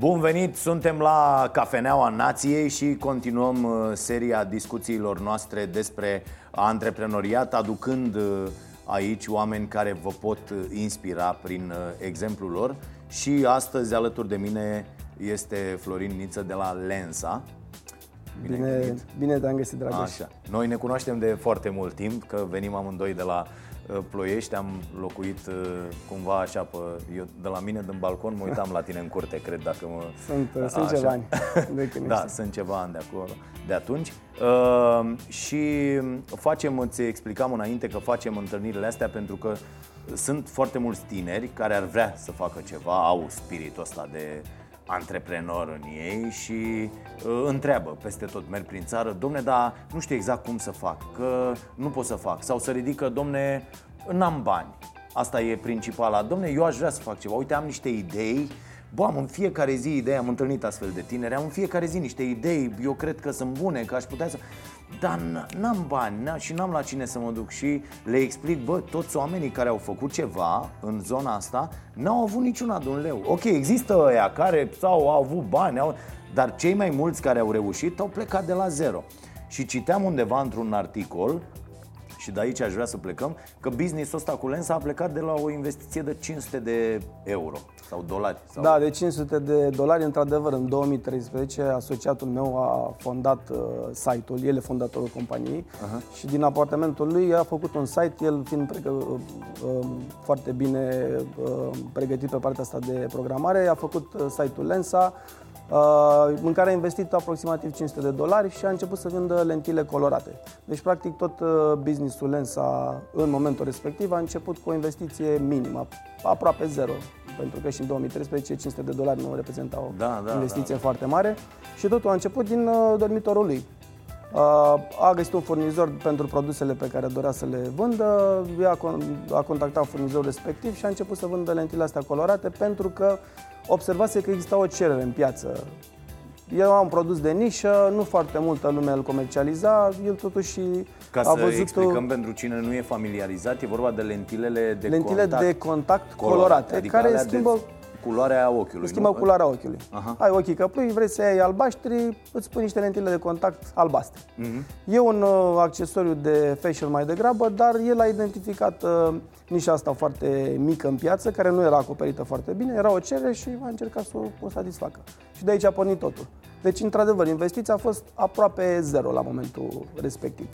Bun venit, suntem la Cafeneaua Nației și continuăm uh, seria discuțiilor noastre despre antreprenoriat, aducând uh, aici oameni care vă pot uh, inspira prin exemplul lor. Și astăzi alături de mine este Florin Niță de la Lensa. Bine, bine, bine te-am găsit, Dragoș. Așa. Noi ne cunoaștem de foarte mult timp, că venim amândoi de la Uh, ploiești, am locuit uh, cumva așa pe, eu de la mine din balcon mă uitam la tine în curte, cred dacă mă... Sunt, uh, sunt ceva ani de când Da, sunt ceva ani de acolo, de atunci. Uh, Și facem, îți explicam înainte că facem întâlnirile astea pentru că sunt foarte mulți tineri care ar vrea să facă ceva, au spiritul ăsta de antreprenor în ei și uh, întreabă peste tot, merg prin țară, domne, dar nu știu exact cum să fac, că nu pot să fac. Sau să ridică, domne, n-am bani. Asta e principala. Domne, eu aș vrea să fac ceva. Uite, am niște idei. Bă, am în fiecare zi idei, am întâlnit astfel de tineri, am în fiecare zi niște idei, eu cred că sunt bune, că aș putea să... Dar n-am bani n- și n-am la cine să mă duc și le explic, bă, toți oamenii care au făcut ceva în zona asta n-au avut niciuna de un leu. Ok, există ăia care sau au avut bani, au... dar cei mai mulți care au reușit au plecat de la zero. Și citeam undeva într-un articol și de aici aș vrea să plecăm, că businessul ăsta cu Lensa a plecat de la o investiție de 500 de euro sau dolari. Sau... Da, de 500 de dolari, într-adevăr, în 2013, asociatul meu a fondat uh, site-ul, el e fondatorul companiei uh-huh. și din apartamentul lui a făcut un site, el fiind pregă, uh, uh, foarte bine uh, pregătit pe partea asta de programare, a făcut uh, site-ul Lensa, Uh, în care a investit aproximativ 500 de dolari și a început să vândă lentile colorate. Deci, practic, tot uh, businessul Lensa în momentul respectiv a început cu o investiție minimă, aproape zero, pentru că și în 2013 500 de dolari nu reprezenta o da, da, investiție da. foarte mare și totul a început din uh, dormitorul lui. A găsit un furnizor pentru produsele pe care dorea să le vândă, a contactat furnizorul respectiv și a început să vândă lentile astea colorate pentru că observase că exista o cerere în piață. Eu am un produs de nișă, nu foarte multă lume îl comercializa, el totuși Ca a să văzut explicăm pentru cine nu e familiarizat, e vorba de lentilele de lentile contact de contact colorate, colorate adică care schimbă de culoarea ochiului. Schimbă nu? culoarea ochiului. Aha. Ai ochii căprui, vrei să iei albaștri, îți pui niște lentile de contact albastre. Uh-huh. E un uh, accesoriu de facial mai degrabă, dar el a identificat uh, nișa asta foarte mică în piață, care nu era acoperită foarte bine, era o cerere și a încercat să o, o satisfacă. Și de aici a pornit totul. Deci, într-adevăr, investiția a fost aproape zero la momentul respectiv.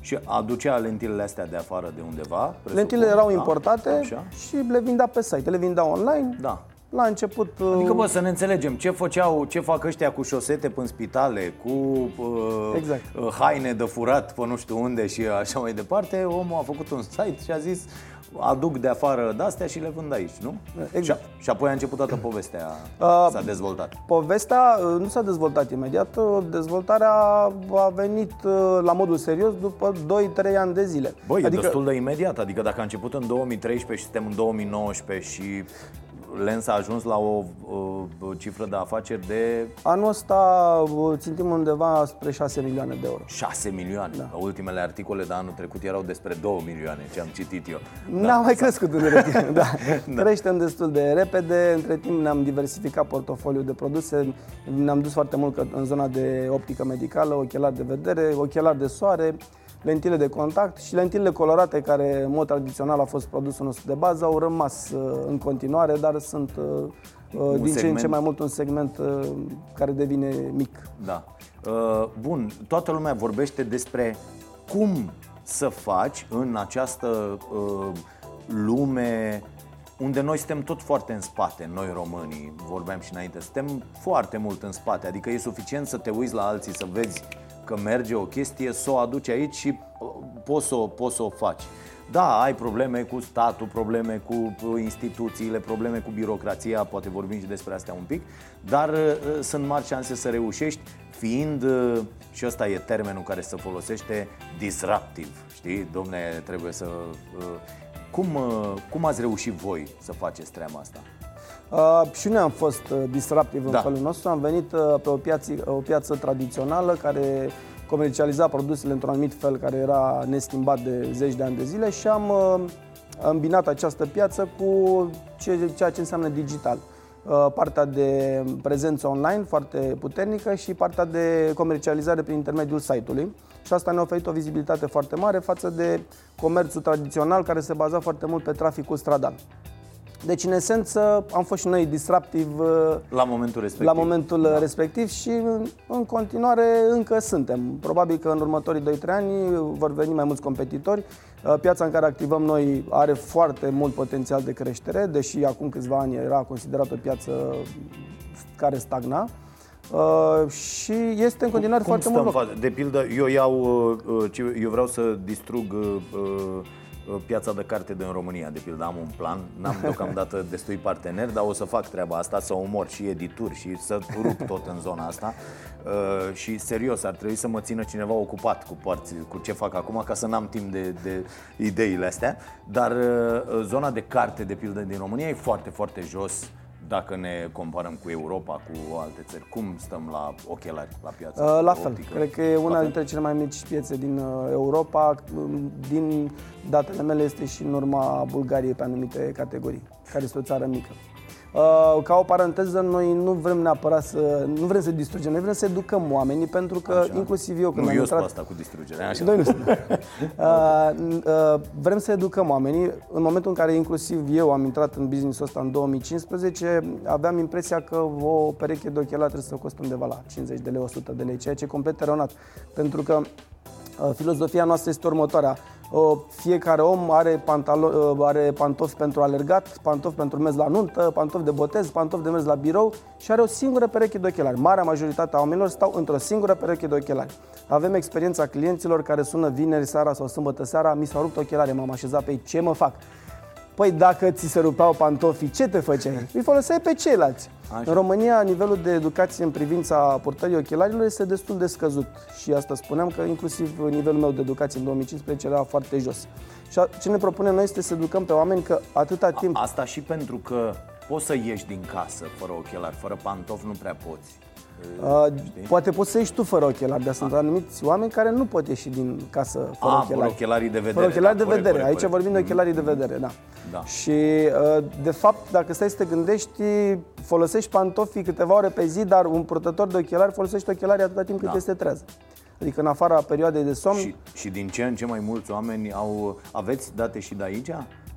Și aducea lentilele astea de afară de undeva? Lentilele erau da? importate Așa. și le vindea pe site, le vindea online. Da. La început... Adică, bă, să ne înțelegem, ce făceau, ce fac ăștia cu șosete în spitale, cu uh, exact. Uh, haine de furat pe nu știu unde și așa mai departe, omul a făcut un site și a zis aduc de afară de-astea și le vând aici, nu? Exact. Și, și apoi a început toată povestea, uh, s-a dezvoltat. Povestea uh, nu s-a dezvoltat imediat, uh, dezvoltarea a venit uh, la modul serios după 2-3 ani de zile. Băi, adică... e destul de imediat, adică dacă a început în 2013 și suntem în 2019 și Lens a ajuns la o, o cifră de afaceri de... Anul ăsta țintim undeva spre 6 milioane de euro. 6 milioane? Da. Ultimele articole de anul trecut erau despre 2 milioane, ce am citit eu. N-a da. mai crescut în timp, da. da. Creștem destul de repede, între timp ne-am diversificat portofoliul de produse, ne-am dus foarte mult în zona de optică medicală, ochelari de vedere, ochelari de soare, lentile de contact și lentilele colorate, care în mod tradițional a fost produsul nostru de bază, au rămas uh, în continuare, dar sunt uh, uh, un din segment... ce în ce mai mult un segment care devine mic. Da. Bun, toată lumea vorbește despre cum să faci în această lume unde noi suntem tot foarte în spate, noi românii, vorbeam și înainte, suntem foarte mult în spate, adică e suficient să te uiți la alții, să vezi că merge o chestie, să o aduci aici și uh, poți să o, poți să o faci. Da, ai probleme cu statul, probleme cu uh, instituțiile, probleme cu birocrația, poate vorbim și despre astea un pic, dar uh, sunt mari șanse să reușești fiind, uh, și ăsta e termenul care se folosește, disruptiv, știi? Domne, trebuie să... Uh, cum, uh, cum ați reușit voi să faceți treaba asta? Uh, și noi am fost uh, disruptiv da. în felul nostru. Am venit uh, pe o piață, o piață tradițională care comercializa produsele într-un anumit fel care era neschimbat de zeci de ani de zile și am uh, îmbinat această piață cu ce, ceea ce înseamnă digital. uh, partea de prezență online foarte puternică și partea de comercializare prin intermediul site-ului. Și asta ne-a oferit o vizibilitate foarte mare față de comerțul tradițional care se baza foarte mult pe traficul stradal. Deci, în esență, am fost și noi disruptiv uh, la momentul respectiv, la momentul da. respectiv și în continuare încă suntem. Probabil că în următorii 2-3 ani vor veni mai mulți competitori. Uh, piața în care activăm noi are foarte mult potențial de creștere, deși acum câțiva ani era considerată o piață care stagna. Uh, și este în continuare Cum foarte mult loc. De pildă, eu iau, uh, eu vreau să distrug uh, Uh, piața de carte din România, de pildă am un plan, n-am deocamdată destui parteneri, dar o să fac treaba asta, să omor și edituri și să rup tot în zona asta. Uh, și serios, ar trebui să mă țină cineva ocupat cu, părți, cu ce fac acum ca să n-am timp de, de ideile astea, dar uh, zona de carte, de pildă din România e foarte, foarte jos dacă ne comparăm cu Europa, cu alte țări, cum stăm la ochelari, la piața uh, La fel, optică? cred că e una dintre cele mai mici piețe din uh, Europa. Din datele mele este și în urma Bulgariei pe anumite categorii, care este o țară mică. Uh, ca o paranteză, noi nu vrem neapărat să, nu vrem să distrugem, noi vrem să educăm oamenii, pentru că așa. inclusiv eu când nu, am eu intrat... asta cu distrugerea, așa. Noi nu uh, uh, vrem să educăm oamenii. În momentul în care inclusiv eu am intrat în business-ul ăsta în 2015, aveam impresia că o pereche de ochelari trebuie să costă undeva la 50 de lei, 100 de lei, ceea ce e complet eronat. Pentru că uh, filozofia noastră este următoarea fiecare om are, pantalo- are pantofi pentru alergat, pantofi pentru mers la nuntă, pantofi de botez, pantofi de mers la birou și are o singură pereche de ochelari. Marea majoritate a oamenilor stau într-o singură pereche de ochelari. Avem experiența clienților care sună vineri seara sau sâmbătă seara, mi s-au rupt ochelari, m-am așezat pe ei, ce mă fac? Păi dacă ți se rupeau pantofii, ce te făceai? Îi foloseai pe ceilalți. Așa. În România, nivelul de educație în privința purtării ochelarilor este destul de scăzut. Și asta spuneam că inclusiv nivelul meu de educație în 2015 era foarte jos. Și ce ne propunem noi este să educăm pe oameni că atâta timp... Asta și pentru că poți să ieși din casă fără ochelari, fără pantofi nu prea poți. Uh, poate poți să ieși tu fără ochelari, dar sunt anumiți oameni care nu pot ieși din casă fără A, ochelari. ochelarii de vedere. Fără ochelari da, de corect, vedere. Corect, Aici corect. vorbim de ochelarii de vedere, da. da. Și uh, de fapt, dacă stai să te gândești, folosești pantofii câteva ore pe zi, dar un purtător de ochelari folosește ochelarii atâta timp cât da. este treaz. Adică în afara perioadei de somn. Și, și din ce în ce mai mulți oameni au. Aveți date și de aici?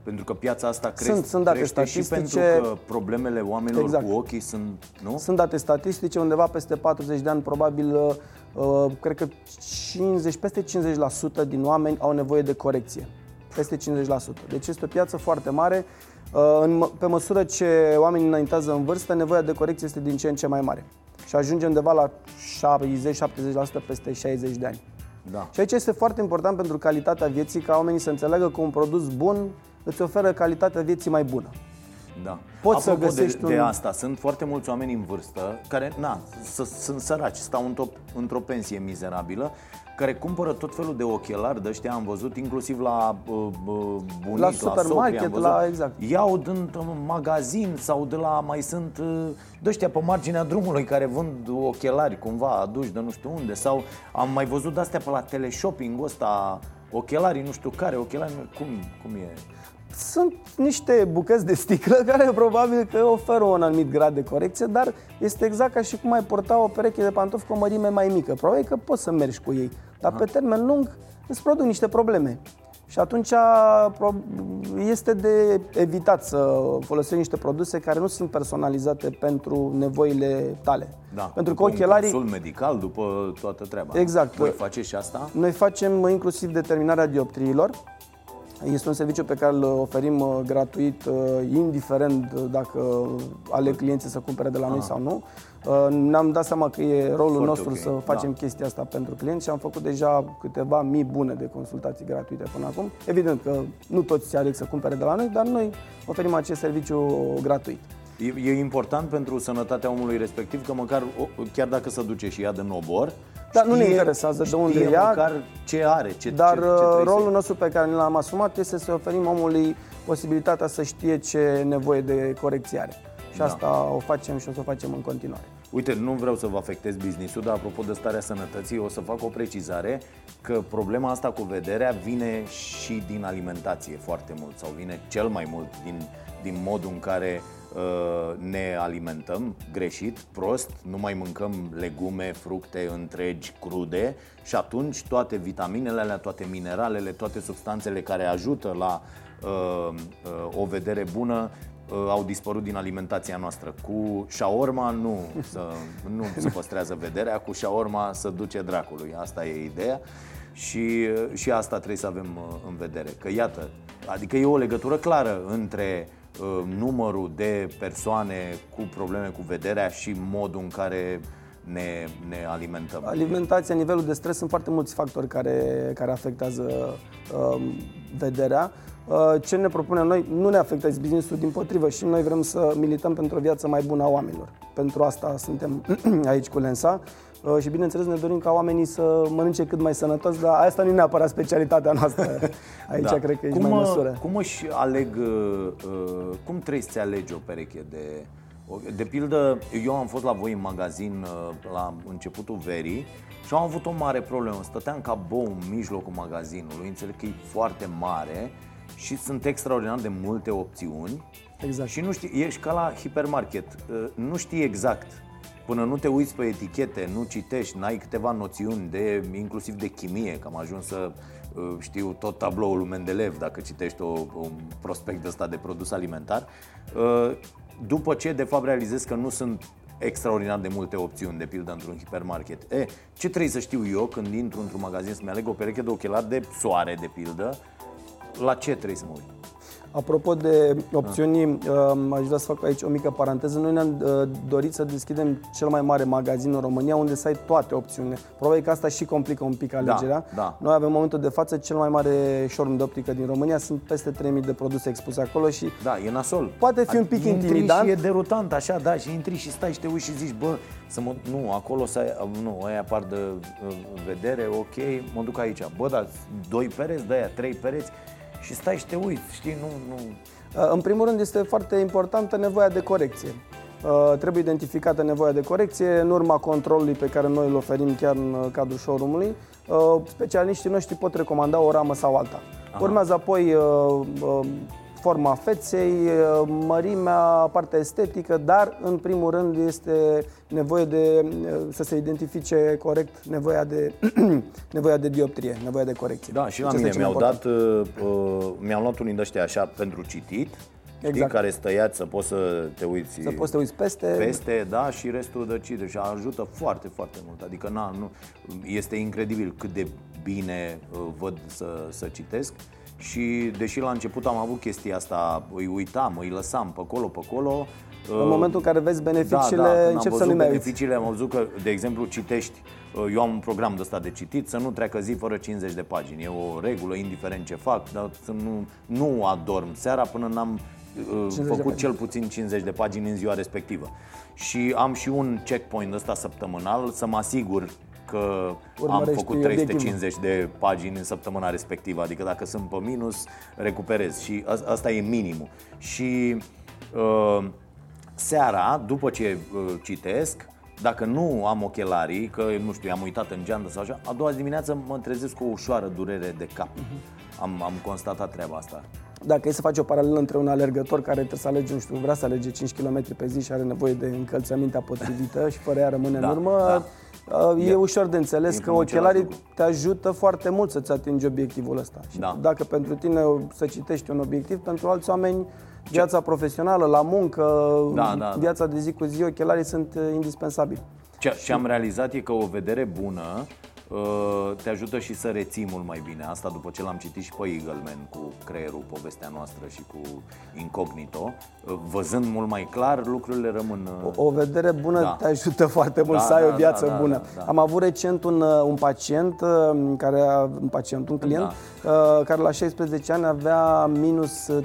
Pentru că piața asta crește, sunt, sunt date crește statistice, și pentru că problemele oamenilor exact. cu ochii sunt, nu? Sunt date statistice, undeva peste 40 de ani, probabil, uh, uh cred că 50, peste 50% din oameni au nevoie de corecție. Peste 50%. Deci este o piață foarte mare. Uh, în, pe măsură ce oamenii înaintează în vârstă, nevoia de corecție este din ce în ce mai mare. Și ajunge undeva la 70-70% peste 60 de ani. Da. Și aici este foarte important pentru calitatea vieții ca oamenii să înțeleagă că un produs bun îți oferă calitatea vieții mai bună. Da. Poți Apropo să găsești de, un... de asta, sunt foarte mulți oameni în vârstă care, na, sunt săraci, stau într-o, într-o pensie mizerabilă, care cumpără tot felul de ochelari de ăștia, am văzut inclusiv la uh, bunic, la supermarket, la, la exact. Iau din magazin sau de la, mai sunt uh, de ăștia pe marginea drumului care vând ochelari cumva aduși de nu știu unde sau am mai văzut de-astea pe la teleshopping ăsta ochelarii nu știu care, ochelari, cum, cum e? Sunt niște bucăți de sticlă care probabil că oferă un anumit grad de corecție, dar este exact ca și cum ai porta o pereche de pantofi cu o mărime mai mică. Probabil că poți să mergi cu ei, dar Aha. pe termen lung îți produc niște probleme. Și atunci este de evitat să folosești niște produse care nu sunt personalizate pentru nevoile tale. Da, pentru că ochelarii... Un medical după toată treaba. Exact. Voi faceți și asta? Noi facem inclusiv determinarea dioptriilor. Este un serviciu pe care îl oferim uh, gratuit, uh, indiferent dacă ale clienții să cumpere de la noi Aha. sau nu. Uh, ne-am dat seama că e rolul Foarte nostru okay. să facem da. chestia asta pentru clienți și am făcut deja câteva mii bune de consultații gratuite până acum. Evident că nu toți aleg să cumpere de la noi, dar noi oferim acest serviciu gratuit. E, e important pentru sănătatea omului respectiv că măcar, chiar dacă se duce și ea de nobor, dar nu ne interesează de unde ia, măcar ce are, ce Dar ce, ce uh, rolul nostru pe care l-am asumat este să oferim omului posibilitatea să știe ce nevoie de corecție are. Și da. asta o facem și o să o facem în continuare. Uite, nu vreau să vă afectez business-ul, dar apropo de starea sănătății, o să fac o precizare că problema asta cu vederea vine și din alimentație foarte mult sau vine cel mai mult din, din modul în care ne alimentăm greșit, prost, nu mai mâncăm legume, fructe întregi, crude și atunci toate vitaminele alea, toate mineralele, toate substanțele care ajută la uh, uh, o vedere bună uh, au dispărut din alimentația noastră. Cu șaorma nu, să, nu se păstrează vederea, cu șaorma să duce dracului. Asta e ideea. Și, și asta trebuie să avem în vedere. Că iată, adică e o legătură clară între uh, numărul de persoane cu probleme cu vederea și modul în care ne, ne alimentăm. Alimentația, nivelul de stres sunt foarte mulți factori care, care afectează uh, vederea. Uh, ce ne propunem noi nu ne afectează business-ul, din potrivă și noi vrem să milităm pentru o viață mai bună a oamenilor. Pentru asta suntem aici cu Lensa uh, și bineînțeles ne dorim ca oamenii să mănânce cât mai sănătos, dar asta nu e neapărat specialitatea noastră. Aici da. cred că e cum, mai măsură. Cum își aleg, cum trebuie să alegi o pereche de de pildă, eu am fost la voi în magazin la începutul verii și am avut o mare problemă. Stăteam ca bou în mijlocul magazinului, înțeleg că e foarte mare și sunt extraordinar de multe opțiuni. Exact. Și nu știi, ești ca la hipermarket, uh, nu știi exact. Până nu te uiți pe etichete, nu citești, n-ai câteva noțiuni de, inclusiv de chimie, că am ajuns să uh, știu tot tabloul lui Mendeleev dacă citești o, un prospect ăsta de produs alimentar. Uh, după ce de fapt realizezi că nu sunt extraordinar de multe opțiuni, de pildă într-un hipermarket. E, ce trebuie să știu eu când intru într-un magazin să-mi aleg o pereche de ochelari de soare, de pildă, la ce trebuie să mă uit? Apropo de opțiuni, uh. aș vrea să fac aici o mică paranteză. Noi ne-am uh, dorit să deschidem cel mai mare magazin în România unde să ai toate opțiunile. Probabil că asta și complică un pic alegerea. Da, da. Noi avem în momentul de față cel mai mare showroom de optică din România. Sunt peste 3000 de produse expuse acolo și Da, e nasol. Poate fi un pic intimidant. și e derutant așa, da, și intri și stai și te uiți și zici, bă, să mă, nu, acolo să ai, nu, aia par de uh, vedere, ok, mă duc aici. Bă, dar doi pereți, de aia trei pereți și stai și te uiți, știi, nu, nu... Uh, în primul rând este foarte importantă nevoia de corecție. Uh, trebuie identificată nevoia de corecție în urma controlului pe care noi îl oferim chiar în uh, cadrul showroom-ului. Specialiștii noștri pot recomanda o ramă sau alta. Aha. Urmează apoi forma feței, mărimea, partea estetică, dar în primul rând este nevoie de să se identifice corect nevoia de, nevoia de dioptrie, nevoia de corecție. Da, și la deci mine mi-au dat, uh, mi-am luat unii de ăștia așa pentru citit, Exact. Știi, care stăiați să poți să te uiți Să poți să te uiți peste. Peste, da, și restul de cite și ajută foarte, foarte mult. Adică, na, nu, este incredibil cât de bine uh, văd să, să citesc și deși la început am avut chestia asta, îi uitam, îi lăsam pe acolo, pe acolo În uh, momentul în care vezi beneficiile, da, da, încep să nu mai beneficiile, am văzut că, de exemplu, citești uh, eu am un program de ăsta de citit, să nu treacă zi fără 50 de pagini. E o regulă, indiferent ce fac, dar să nu, nu adorm seara până n-am uh, făcut cel puțin 50 de pagini în ziua respectivă. Și am și un checkpoint ăsta săptămânal să mă asigur că am făcut 350 de pagini în săptămâna respectivă, adică dacă sunt pe minus, recuperez și asta e minimul. Și uh, seara, după ce uh, citesc, dacă nu am ochelarii, că nu știu, am uitat în geantă sau așa, a doua dimineață mă trezesc cu o ușoară durere de cap. Uh-huh. Am, am constatat treaba asta. Dacă e să faci o paralelă între un alergător care trebuie să alege, nu știu, vrea să alege 5 km pe zi și are nevoie de încălțămintea potrivită și fără ea rămâne da, în urmă, da Uh, e, e ușor de înțeles că ochelarii te ajută foarte mult să-ți atingi obiectivul ăsta. Și da. dacă pentru tine să citești un obiectiv, pentru alți oameni viața profesională, la muncă, da, da, da. viața de zi cu zi, ochelarii sunt uh, indispensabili. Ce, ce am realizat e că o vedere bună Uh, te ajută și să reții mult mai bine. Asta după ce l-am citit și pe Eagleman cu creierul, povestea noastră și cu Incognito. Uh, văzând mult mai clar, lucrurile rămân... Uh, o, o vedere bună da. te ajută foarte mult da, să ai da, o viață da, da, bună. Da, da. Am avut recent un, un pacient, care a, un pacient, un client, da. care la 16 ani avea minus 3,50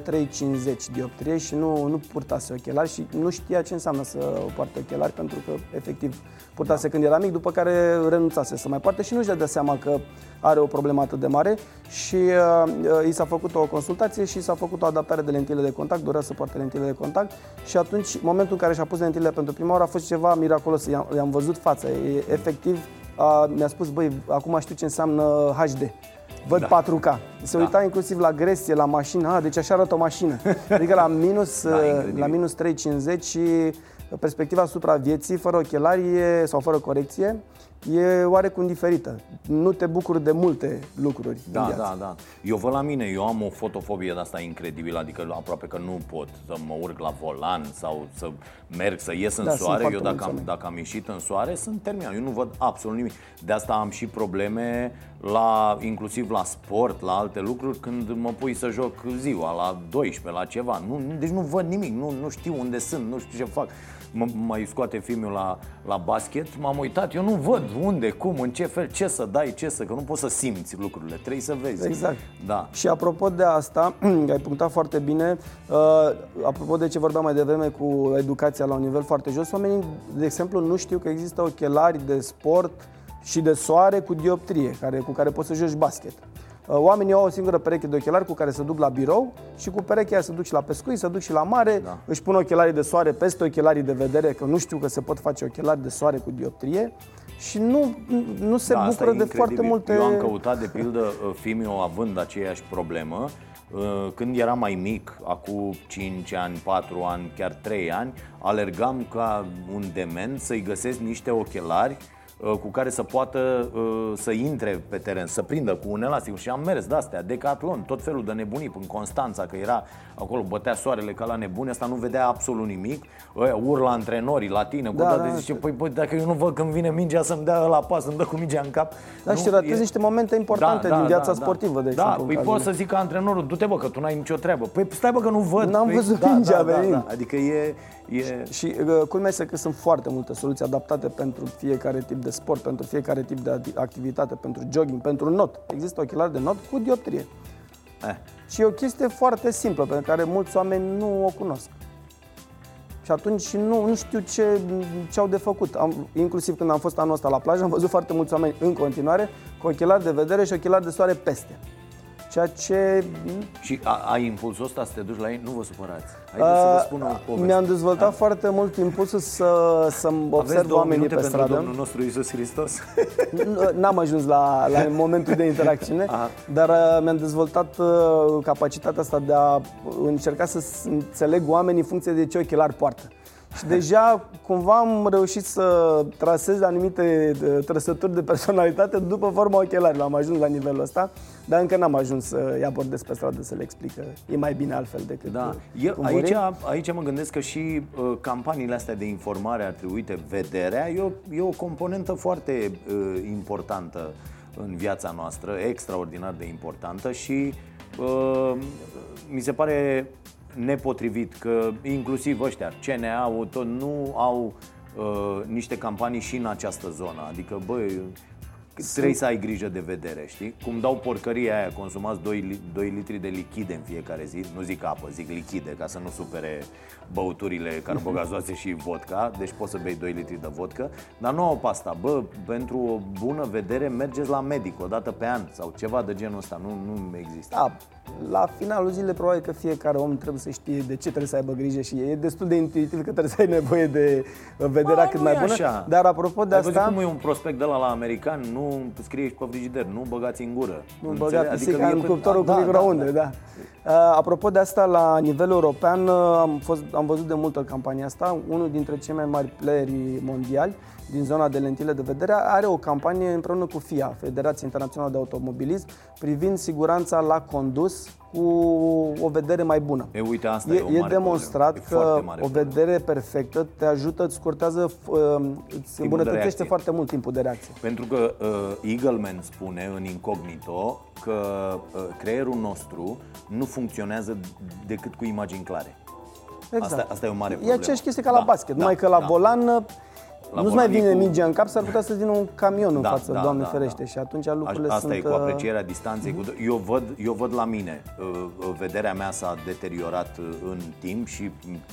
dioptrie și nu, nu purtase ochelari și nu știa ce înseamnă să poarte ochelari pentru că efectiv purtase da. când era mic, după care renunțase să mai poarte și nu-și dă seama că are o problemă atât de mare și uh, uh, i s-a făcut o consultație și s-a făcut o adaptare de lentile de contact, dorea să poarte lentile de contact și atunci, momentul în care și-a pus lentile pentru prima oară a fost ceva miraculos, i-am, i-am văzut fața, e, efectiv a, mi-a spus, băi, acum știu ce înseamnă HD. văd da. 4K. Se da. uita inclusiv la gresie, la mașină, a, deci așa arată o mașină. Adică la minus, da, la minus 350 și perspectiva asupra vieții, fără ochelari sau fără corecție, e oarecum diferită. Nu te bucuri de multe lucruri Da, da, da. Eu văd la mine, eu am o fotofobie de asta incredibilă, adică aproape că nu pot să mă urc la volan sau să merg, să ies în da, soare. Eu dacă am, dacă am ieșit în soare, sunt terminat. Eu nu văd absolut nimic. De asta am și probleme la, inclusiv la sport, la alte lucruri, când mă pui să joc ziua, la 12, la ceva. Nu, deci nu văd nimic, nu, nu știu unde sunt, nu știu ce fac mă mai scoate filmul la, la basket, m-am uitat, eu nu văd unde, cum, în ce fel, ce să dai, ce să, că nu poți să simți lucrurile, trebuie să vezi. Exact. Da. Și apropo de asta, ai punctat foarte bine, uh, apropo de ce vorbeam mai devreme cu educația la un nivel foarte jos, oamenii, de exemplu, nu știu că există ochelari de sport și de soare cu dioptrie, care, cu care poți să joci basket. Uh, oamenii au o singură pereche de ochelari cu care se duc la birou și cu perechea se duc și la pescuit, se duc și la mare, da. își pun ochelarii de soare peste ochelarii de vedere, că nu știu că se pot face ochelari de soare cu dioptrie și nu, nu se da, bucură de foarte multe... Eu am căutat, de pildă, uh, Fimiu având aceeași problemă, uh, când era mai mic, acum 5 ani, 4 ani, chiar 3 ani, alergam ca un dement să-i găsesc niște ochelari Uh, cu care să poată uh, să intre pe teren, să prindă cu un elastic și am mers de-astea, Decathlon, tot felul de nebunii, în Constanța, că era acolo, bătea soarele ca la nebune, asta nu vedea absolut nimic, Ăia urla antrenorii la tine, cu da, toate, da, zice, păi, păi, dacă eu nu văd când vine mingea să-mi dea la pas, să-mi dă cu mingea în cap. Da, nu, și ratezi e... niște momente importante da, da, din viața da, sportivă, de da, exemplu. Da, păi poți să zic ca antrenorul, du-te bă, că tu n-ai nicio treabă. Păi stai bă că nu văd. N-am păi, văzut da, mingea da, da, da, Adică e, E... Și, și uh, culmea este că sunt foarte multe soluții adaptate pentru fiecare tip de sport, pentru fiecare tip de activitate, pentru jogging, pentru not. Există ochelari de not cu dioptrie. Eh. Și e o chestie foarte simplă, pe care mulți oameni nu o cunosc. Și atunci nu, nu știu ce, ce au de făcut. Am, inclusiv când am fost anul ăsta la plajă, am văzut foarte mulți oameni în continuare cu ochelari de vedere și ochelari de soare peste. Ceea ce... Și a, ai impulsul ăsta să te duci la ei? Nu vă supărați. Haideți să vă spun o poveste. Mi-am dezvoltat da? foarte mult impulsul să, să-mi observ oamenii pe stradă. Domnul nostru Iisus Hristos? N-am ajuns la, la momentul de interacțiune, Aha. dar uh, mi-am dezvoltat uh, capacitatea asta de a încerca să înțeleg oamenii în funcție de ce ochelari poartă. Și deja cumva am reușit să trasez anumite uh, trăsături de personalitate după forma ochelarilor. Am ajuns la nivelul ăsta, dar încă n-am ajuns să-i abordez pe stradă să le explic că e mai bine altfel decât da. Uh, Eu, aici, aici mă gândesc că și uh, campaniile astea de informare atribuite vederea e o, e o componentă foarte uh, importantă în viața noastră, extraordinar de importantă și uh, mi se pare nepotrivit, că inclusiv ăștia, CNA-ul, tot nu au uh, niște campanii și în această zonă. Adică, băi, trebuie să ai grijă de vedere, știi? Cum dau porcăria aia, consumați 2, 2 litri de lichide în fiecare zi, nu zic apă, zic lichide, ca să nu supere băuturile carbogazoase și vodka, deci poți să bei 2 litri de vodka, dar nu au pasta. Bă, pentru o bună vedere mergeți la medic o dată pe an sau ceva de genul ăsta, nu, nu există. Da, la finalul zilei probabil că fiecare om trebuie să știe de ce trebuie să aibă grijă și e destul de intuitiv că trebuie să ai nevoie de vederea Ba, cât mai bună. Așa. Dar apropo de Ai asta... cum e un prospect de la la american, nu scrie și pe frigider, nu băgați în gură. Nu băgați adică în cuptorul da, cu microunde, da. da. da. Uh, apropo de asta, la nivel european uh, am, fost, am văzut de multă campania asta. Unul dintre cei mai mari playeri mondiali din zona de lentile de vedere are o campanie împreună cu FIA, Federația Internațională de Automobilism, privind siguranța la condus cu o vedere mai bună. E, uite, asta e, e, e demonstrat e că o vedere perfectă te ajută, îți scurtează, uh, îți îmbunătățește foarte mult timpul de reacție. Pentru că uh, Eagleman spune în incognito că uh, creierul nostru nu funcționează decât cu imagini clare. Exact. Asta, asta e o mare problemă. E aceeași chestie ca da, la basket, da, numai că la da. volan nu-ți mai vine cu... mingea în cap, s-ar putea să vină un camion în da, față, da, Doamne da, ferește, da. și atunci lucrurile Asta sunt... e cu uh, aprecierea distanței. Mm-hmm. Cu... Eu, văd, eu văd la mine, uh, uh, vederea mea s-a deteriorat în timp și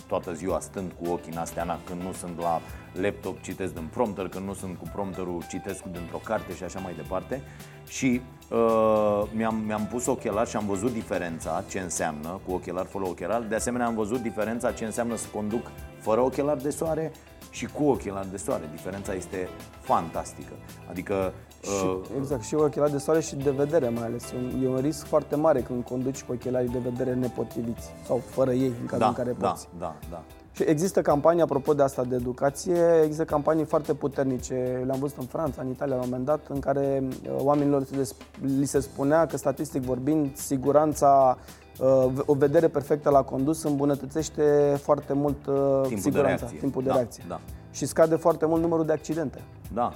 toată ziua stând cu ochii în astea, na, când nu sunt la laptop, citesc din prompter, când nu sunt cu prompterul, citesc dintr-o carte și așa mai departe. Și uh, mi-am, mi-am pus ochelari și am văzut diferența, ce înseamnă cu ochelari fără ochelari. De asemenea, am văzut diferența ce înseamnă să conduc fără ochelari de soare și cu ochelari de soare. Diferența este fantastică. Adică Și, uh, exact, și ochelari de soare și de vedere mai ales. E un, e un risc foarte mare când conduci cu ochelari de vedere nepotriviți sau fără ei, în cazul da, în care da, poți. Da, da, Și există campanii, apropo de asta de educație, există campanii foarte puternice, le-am văzut în Franța, în Italia la un moment dat, în care uh, oamenilor li se spunea că, statistic vorbind, siguranța uh, o vedere perfectă la condus îmbunătățește foarte mult uh, Timpul siguranța, de reacție. timpul de da, reacție. Da, Și scade foarte mult numărul de accidente. da.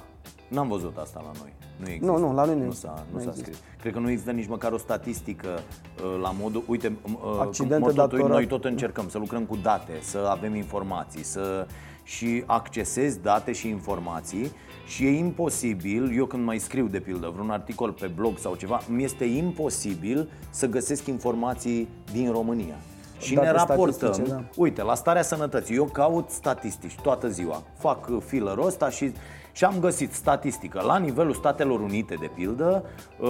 N-am văzut asta la noi. Nu, există. Nu, nu, la noi nu nu există. s-a, Nu nu s-a există. scris. Cred că nu există nici măcar o statistică uh, la modul, uite, uh, Accidente mă tot uit, datorat- noi tot încercăm să lucrăm cu date, să avem informații, să și accesezi date și informații și e imposibil, eu când mai scriu de pildă vreun articol pe blog sau ceva, mi este imposibil să găsesc informații din România. Și Date ne raportăm, statistice, da. uite, la starea sănătății, eu caut statistici toată ziua, fac uh, fillerul ăsta și, și am găsit statistică la nivelul Statelor Unite, de pildă, uh,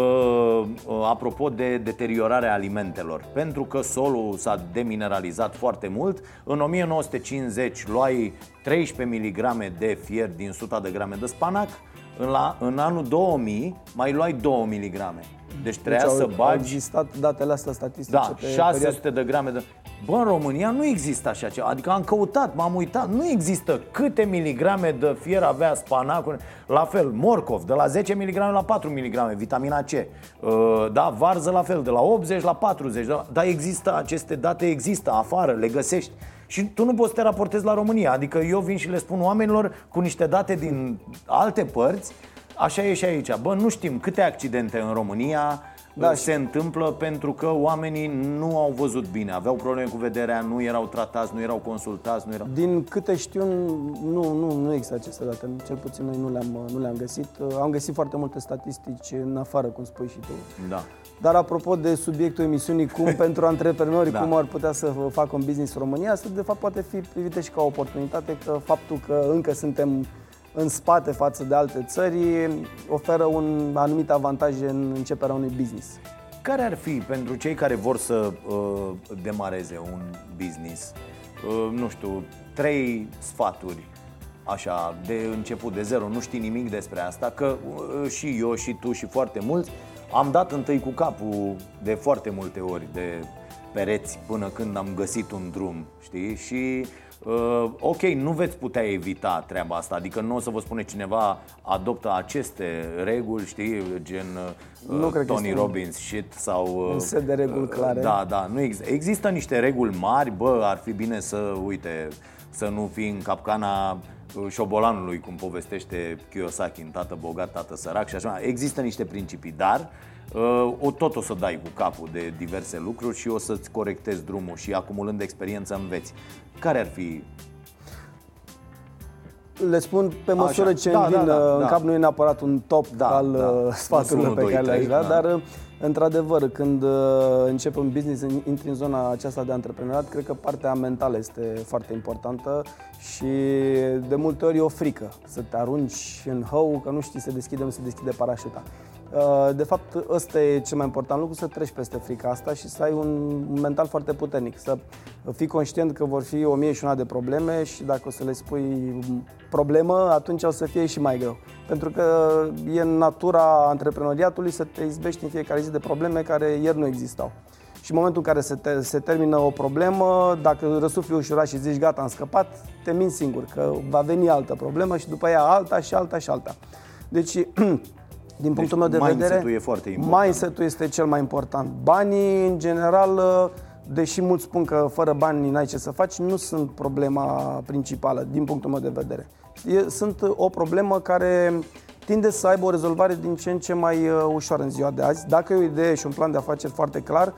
uh, apropo de deteriorarea alimentelor. Pentru că solul s-a demineralizat foarte mult, în 1950 luai 13 mg de fier din 100 de grame de spanac, în, la, în anul 2000 mai luai 2 mg. Deci trebuia Deci să au, au bagi existat datele astea statistice da, pe perioada- 600 de grame de... Bă, în România nu există așa ceva. Adică am căutat, m-am uitat. Nu există câte miligrame de fier avea spanacul. La fel, morcov, de la 10 mg la 4 mg, vitamina C. Uh, Da, varză la fel, de la 80 la 40. Da, Dar există, aceste date există afară, le găsești. Și tu nu poți să te raportezi la România. Adică eu vin și le spun oamenilor cu niște date din alte părți Așa e și aici. Bă, nu știm câte accidente în România Da, da, se întâmplă pentru că oamenii nu au văzut bine, aveau probleme cu vederea, nu erau tratați, nu erau consultați, nu erau... Din câte știu, nu, nu, nu există aceste date. Cel puțin noi nu le-am, nu le-am găsit. Am găsit foarte multe statistici în afară, cum spui și tu. Da. Dar apropo de subiectul emisiunii, cum pentru antreprenori, Da. cum ar putea să facă un business în România, asta de fapt poate fi privită și ca o oportunitate, că faptul că încă suntem în spate față de alte țări oferă un anumit avantaj în începerea unui business. Care ar fi pentru cei care vor să uh, demareze un business, uh, nu știu, trei sfaturi așa, de început, de zero, nu știi nimic despre asta, că uh, și eu și tu și foarte mulți am dat întâi cu capul de foarte multe ori de pereți până când am găsit un drum, știi? Și uh, ok, nu veți putea evita treaba asta, adică nu o să vă spune cineva adoptă aceste reguli, știi, gen uh, Nu cred că Tony este un- Robbins shit sau uh, Un set de reguli clare. Da, da, nu există. Există niște reguli mari, bă, ar fi bine să, uite, să nu fii în capcana uh, șobolanului, cum povestește Kiyosaki, în tată bogat, tată sărac și așa. Există niște principii, dar uh, o, tot o să dai cu capul de diverse lucruri și o să-ți corectezi drumul și acumulând experiență înveți. Care ar fi Le spun pe măsură Așa. ce Da, îmi vin da, da, în da. cap, nu e neapărat un top Da, al da. uh, sfaturilor Nu pe sunt care unu, le-aș doi, da, trei, da. dar uh, într-adevăr, când uh, începi un business, in- intri în zona aceasta de antreprenoriat, cred că partea mentală este foarte importantă și de multe ori e o frică să te arunci în hău, că nu știi să deschide, nu se deschide parașuta. Uh, De fapt, ăsta e cel mai important lucru, să treci peste frica asta și să ai un mental foarte puternic, să fii conștient că vor fi o mie și una de probleme și dacă o să le spui problemă, atunci o să fie și mai greu. Pentru că e în natura antreprenoriatului să te izbești în fiecare zi de probleme care ieri nu existau. Și în momentul în care se, te, se termină o problemă, dacă răsufli ușurat și zici gata, am scăpat, te minți singur că va veni altă problemă și după ea alta și alta și alta. Deci, din punctul meu de vedere, mindset-ul e foarte important. Mindset-ul este cel mai important. Banii, în general, deși mulți spun că fără bani n-ai ce să faci, nu sunt problema principală, din punctul meu de vedere. E, sunt o problemă care tinde să aibă o rezolvare din ce în ce mai uh, ușoară în ziua de azi. Dacă e o idee și un plan de afaceri foarte clar, uh,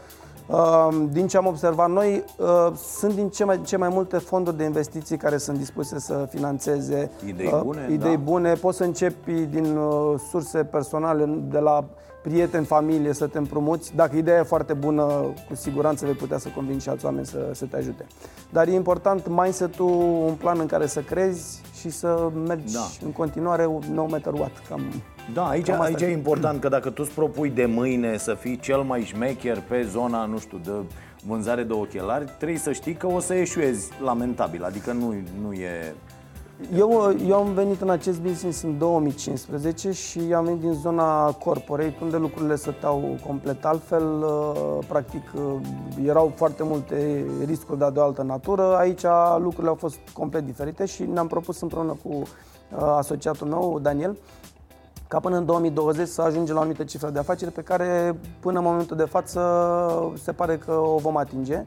din ce am observat noi, uh, sunt din ce mai, ce mai multe fonduri de investiții care sunt dispuse să financeze Idei uh, bune, idei da. bune, poți să începi din uh, surse personale, de la prieteni, familie, să te împrumuți. Dacă ideea e foarte bună, cu siguranță vei putea să convingi și alți oameni să, să te ajute. Dar e important mindset-ul, un plan în care să crezi și să mergi Da. în continuare no matter what. Cam, Da, aici, Cam asta aici e. e important că dacă tu îți propui de mâine să fii cel mai șmecher pe zona, nu știu, de vânzare de ochelari, trebuie să știi că o să eșuezi lamentabil, adică nu, nu e... Eu, eu am venit în acest business în 2015 și am venit din zona corporate, unde lucrurile stăteau complet altfel. Uh, practic, uh, erau foarte multe riscuri, dar de o altă natură. Aici lucrurile au fost complet diferite și ne-am propus împreună cu uh, asociatul meu, Daniel, ca până în 2020 să ajungem la o anumită cifră de afaceri pe care până în momentul de față se pare că o vom atinge.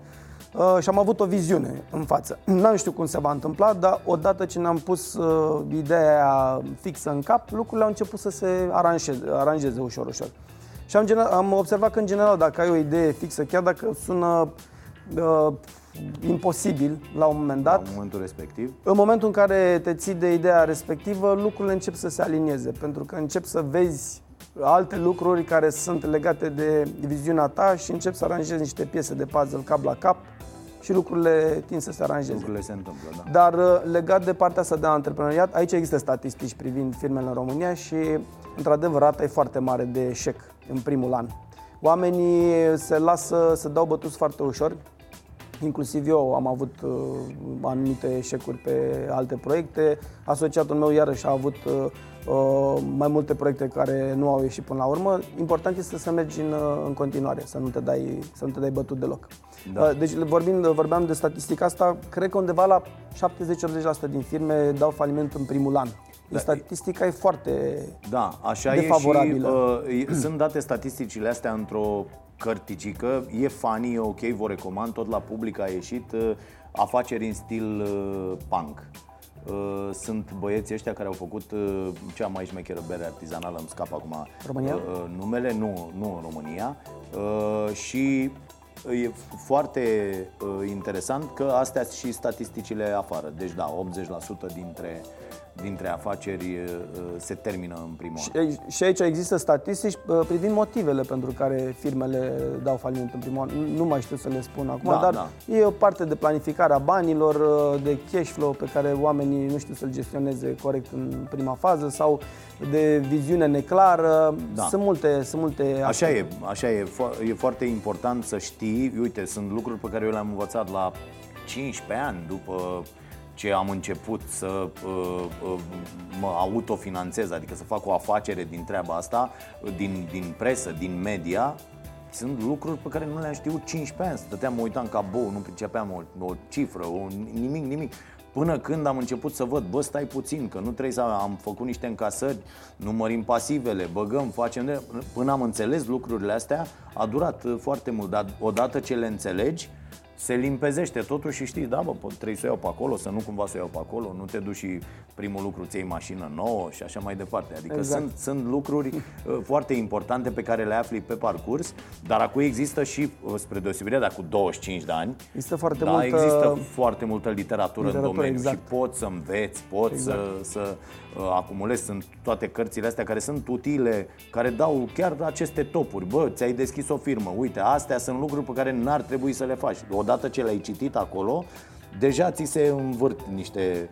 Uh, și am avut o viziune în față. N-am știut cum se va întâmpla, dar odată ce ne-am pus uh, ideea fixă în cap, lucrurile au început să se aranjeze, aranjeze ușor, ușor. Și am, am observat că, în general, dacă ai o idee fixă, chiar dacă sună uh, imposibil la un moment dat. La momentul respectiv. În momentul în care te ții de ideea respectivă, lucrurile încep să se alinieze, pentru că încep să vezi alte lucruri care sunt legate de viziunea ta și încep să aranjezi niște piese de puzzle cap la cap și lucrurile tind să se aranjeze. Lucrurile se întâmplă, da. Dar uh, legat de partea asta de antreprenoriat, aici există statistici privind firmele în România și, într-adevăr, rata e foarte mare de eșec în primul an. Oamenii se lasă să dau bătuți foarte ușor, Inclusiv eu am avut uh, anumite eșecuri pe alte proiecte. Asociatul meu iarăși a avut uh, uh, mai multe proiecte care nu au ieșit până la urmă. Important este să mergi în, uh, în continuare, să nu te dai, să nu te dai bătut deloc. Da. Uh, deci vorbind, vorbeam de statistica asta, cred că undeva la 70-80% din firme dau faliment în primul an. Da. Statistica e foarte da, așa defavorabilă. E și, uh, sunt date statisticile astea într-o cărticică, e funny, e ok, vă recomand, tot la public a ieșit uh, afaceri în stil uh, punk. Uh, sunt băieții ăștia care au făcut uh, cea mai șmecheră bere artizanală, îmi scap acum România? Uh, numele, nu, nu în România. Uh, și e foarte uh, interesant că astea și statisticile afară. Deci da, 80% dintre dintre afaceri se termină în primul an. Și aici există statistici privind motivele pentru care firmele dau faliment în primul an. Nu mai știu să le spun acum, da, dar da. e o parte de planificare a banilor, de cash flow pe care oamenii nu știu să-l gestioneze corect în prima fază sau de viziune neclară. Da. Sunt multe, sunt multe Așa e, așa e. E foarte important să știi, uite, sunt lucruri pe care eu le-am învățat la 15 ani după ce am început să uh, uh, mă autofinanțez, adică să fac o afacere din treaba asta, din, din presă, din media, sunt lucruri pe care nu le-am știut 15 ani. Stăteam, mă uitam ca bou, nu pricepeam o, o cifră, o, nimic, nimic. Până când am început să văd, bă, stai puțin, că nu trebuie să am făcut niște încasări, numărim pasivele, băgăm, facem de... Până am înțeles lucrurile astea, a durat foarte mult, dar odată ce le înțelegi, se limpezește totul și știi, da, bă, trebuie să iau pe acolo, să nu cumva să iau pe acolo, nu te duci și primul lucru ți iei mașină nouă și așa mai departe. Adică exact. sunt, sunt lucruri uh, foarte importante pe care le afli pe parcurs, dar acum există și, uh, spre deosebire de acum 25 de ani, există foarte, da, multă... există foarte multă literatură, literatură în domeniu exact. și poți să înveți, poți exact. să, să uh, acumulezi, sunt toate cărțile astea care sunt utile, care dau chiar aceste topuri. Bă, ți-ai deschis o firmă, uite, astea sunt lucruri pe care n-ar trebui să le faci. Odată ce le-ai citit acolo, deja ți se învârt niște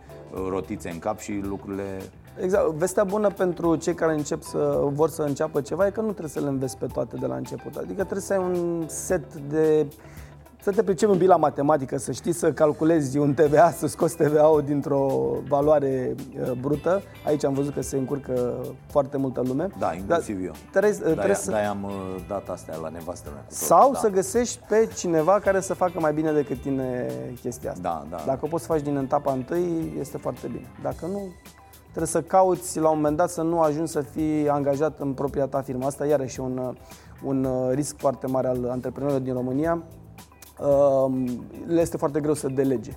rotițe în cap și lucrurile Exact. Vestea bună pentru cei care încep să vor să înceapă ceva e că nu trebuie să le înveți pe toate de la început. Adică trebuie să ai un set de să te pricepi un pic la matematică, să știi să calculezi un TVA, să scoți TVA-ul dintr-o valoare uh, brută. Aici am văzut că se încurcă foarte multă lume. Da, inclusiv Dar eu. Trebuie, uh, trebuie să... Da, am uh, dat astea la nevastă mea. Sau da. să găsești pe cineva care să facă mai bine decât tine chestia asta. Da, da. Dacă o poți să faci din etapa întâi, este foarte bine. Dacă nu, trebuie să cauți la un moment dat să nu ajungi să fii angajat în propria ta firmă. Asta iarăși un, un risc foarte mare al antreprenorilor din România le este foarte greu să delege.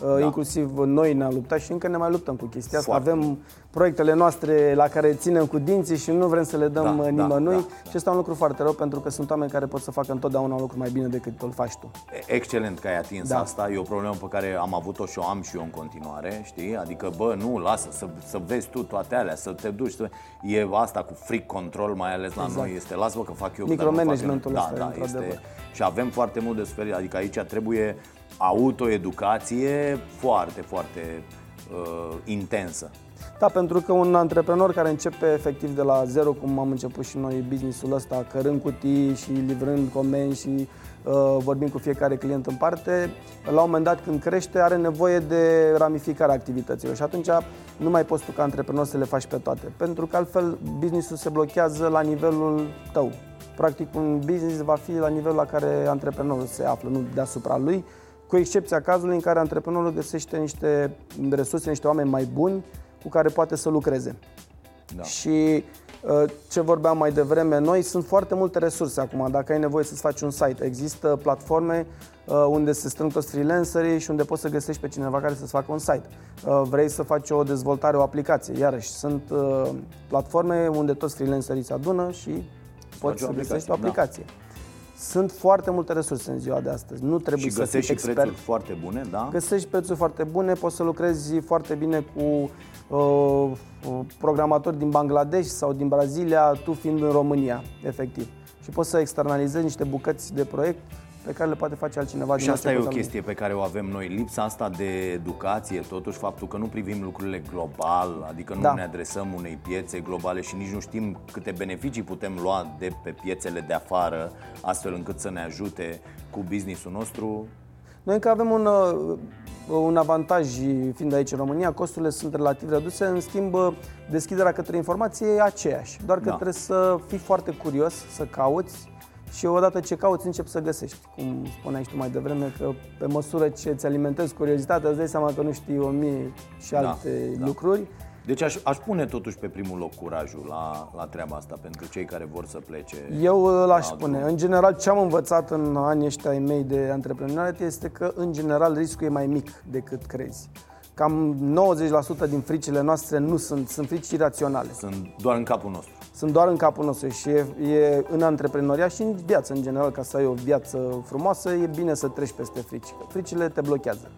Da. Inclusiv noi ne-am luptat și încă ne mai luptăm cu chestia asta. Foarte. Avem proiectele noastre la care ținem cu dinții și nu vrem să le dăm da, nimănui. Da, da, și este un lucru foarte rău pentru că sunt oameni care pot să facă întotdeauna un lucru mai bine decât îl faci tu. Excelent că ai atins da. asta. E o problemă pe care am avut-o și o am și eu în continuare, știi? Adică, bă, nu, lasă să, să vezi tu toate alea, să te duci. Să... E asta cu free control, mai ales la exact. noi, este lasă-mă că fac eu. Micromanagementul ăsta, da, da, este... Și avem foarte mult de suferit, adică aici trebuie autoeducație foarte, foarte uh, intensă. Da, pentru că un antreprenor care începe efectiv de la zero, cum am început și noi businessul ăsta, cărând cutii și livrând comenzi și uh, vorbim cu fiecare client în parte, la un moment dat când crește are nevoie de ramificarea activităților și atunci nu mai poți tu ca antreprenor să le faci pe toate, pentru că altfel businessul se blochează la nivelul tău. Practic un business va fi la nivelul la care antreprenorul se află, nu deasupra lui, cu excepția cazului în care antreprenorul găsește niște resurse, niște oameni mai buni cu care poate să lucreze. Da. Și uh, ce vorbeam mai devreme, noi sunt foarte multe resurse acum. Dacă ai nevoie să-ți faci un site, există platforme uh, unde se strâng toți freelancerii și unde poți să găsești pe cineva care să-ți facă un site. Uh, vrei să faci o dezvoltare, o aplicație, iarăși sunt platforme unde toți freelancerii se adună și poți să găsești o da. aplicație. Da. Sunt foarte multe resurse în ziua de astăzi. Nu trebuie și să fii și expert. prețuri foarte bune, da? Găsești prețuri foarte bune, poți să lucrezi foarte bine cu uh, programatori din Bangladesh sau din Brazilia, tu fiind în România, efectiv. Și poți să externalizezi niște bucăți de proiect pe care le poate face altcineva. Și asta e o chestie pe care o avem noi, lipsa asta de educație, totuși faptul că nu privim lucrurile global, adică nu da. ne adresăm unei piețe globale și nici nu știm câte beneficii putem lua de pe piețele de afară, astfel încât să ne ajute cu businessul nostru. Noi încă avem un, uh, un avantaj, fiind aici în România, costurile sunt relativ reduse, în schimb deschiderea către informație e aceeași, doar că da. trebuie să fii foarte curios, să cauți, și odată ce cauți, începi să găsești. Cum spuneai și tu mai devreme, că pe măsură ce îți alimentezi curiozitatea, îți dai seama că nu știi o mie și da, alte da, lucruri. Deci aș, aș pune totuși pe primul loc curajul la, la treaba asta pentru cei care vor să plece. Eu l-aș spune. În general, ce am învățat în anii ăștia ai mei de antreprenoriat este că, în general, riscul e mai mic decât crezi. Cam 90% din fricile noastre nu sunt, sunt frici iraționale. Sunt doar în capul nostru sunt doar în capul nostru și e, e în antreprenoria și în viață în general, ca să ai o viață frumoasă, e bine să treci peste frici. Fricile te blochează.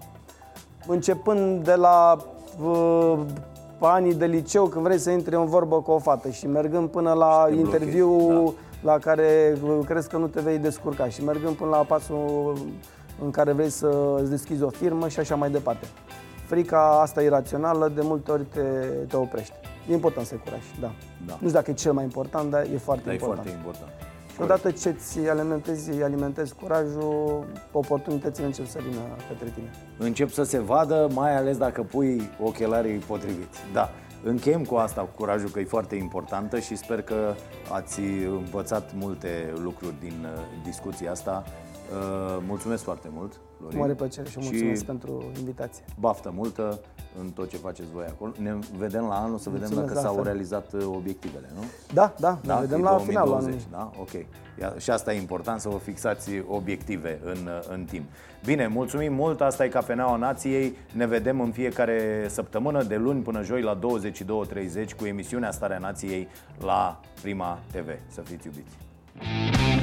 Începând de la uh, anii de liceu, când vrei să intri în vorbă cu o fată și mergând până la interviu da. la care crezi că nu te vei descurca și mergând până la pasul în care vrei să îți deschizi o firmă și așa mai departe. Frica asta irațională de multe ori te, te oprește. E important să ai curaj, da. da. Nu știu dacă e cel mai important, dar e foarte da, important. e foarte important. Și odată ce îți alimentezi, alimentezi curajul, oportunitățile încep să vină către tine. Încep să se vadă, mai ales dacă pui ochelarii potriviți. Da. Încheiem cu asta, cu curajul, că e foarte importantă și sper că ați învățat multe lucruri din uh, discuția asta. Uh, mulțumesc foarte mult, Florin. Mare plăcere și mulțumesc și pentru invitație. Baftă multă în tot ce faceți voi acolo. Ne vedem la anul să vedem Mulțumesc, dacă s-au fel. realizat uh, obiectivele, nu? Da, da, da ne vedem la 2020, finalul anului. Da? Ok. Ia, și asta e important, să vă fixați obiective în, uh, în timp. Bine, mulțumim mult, asta e Cafeneaua Nației. Ne vedem în fiecare săptămână, de luni până joi la 22.30 cu emisiunea Starea Nației la Prima TV. Să fiți iubiți!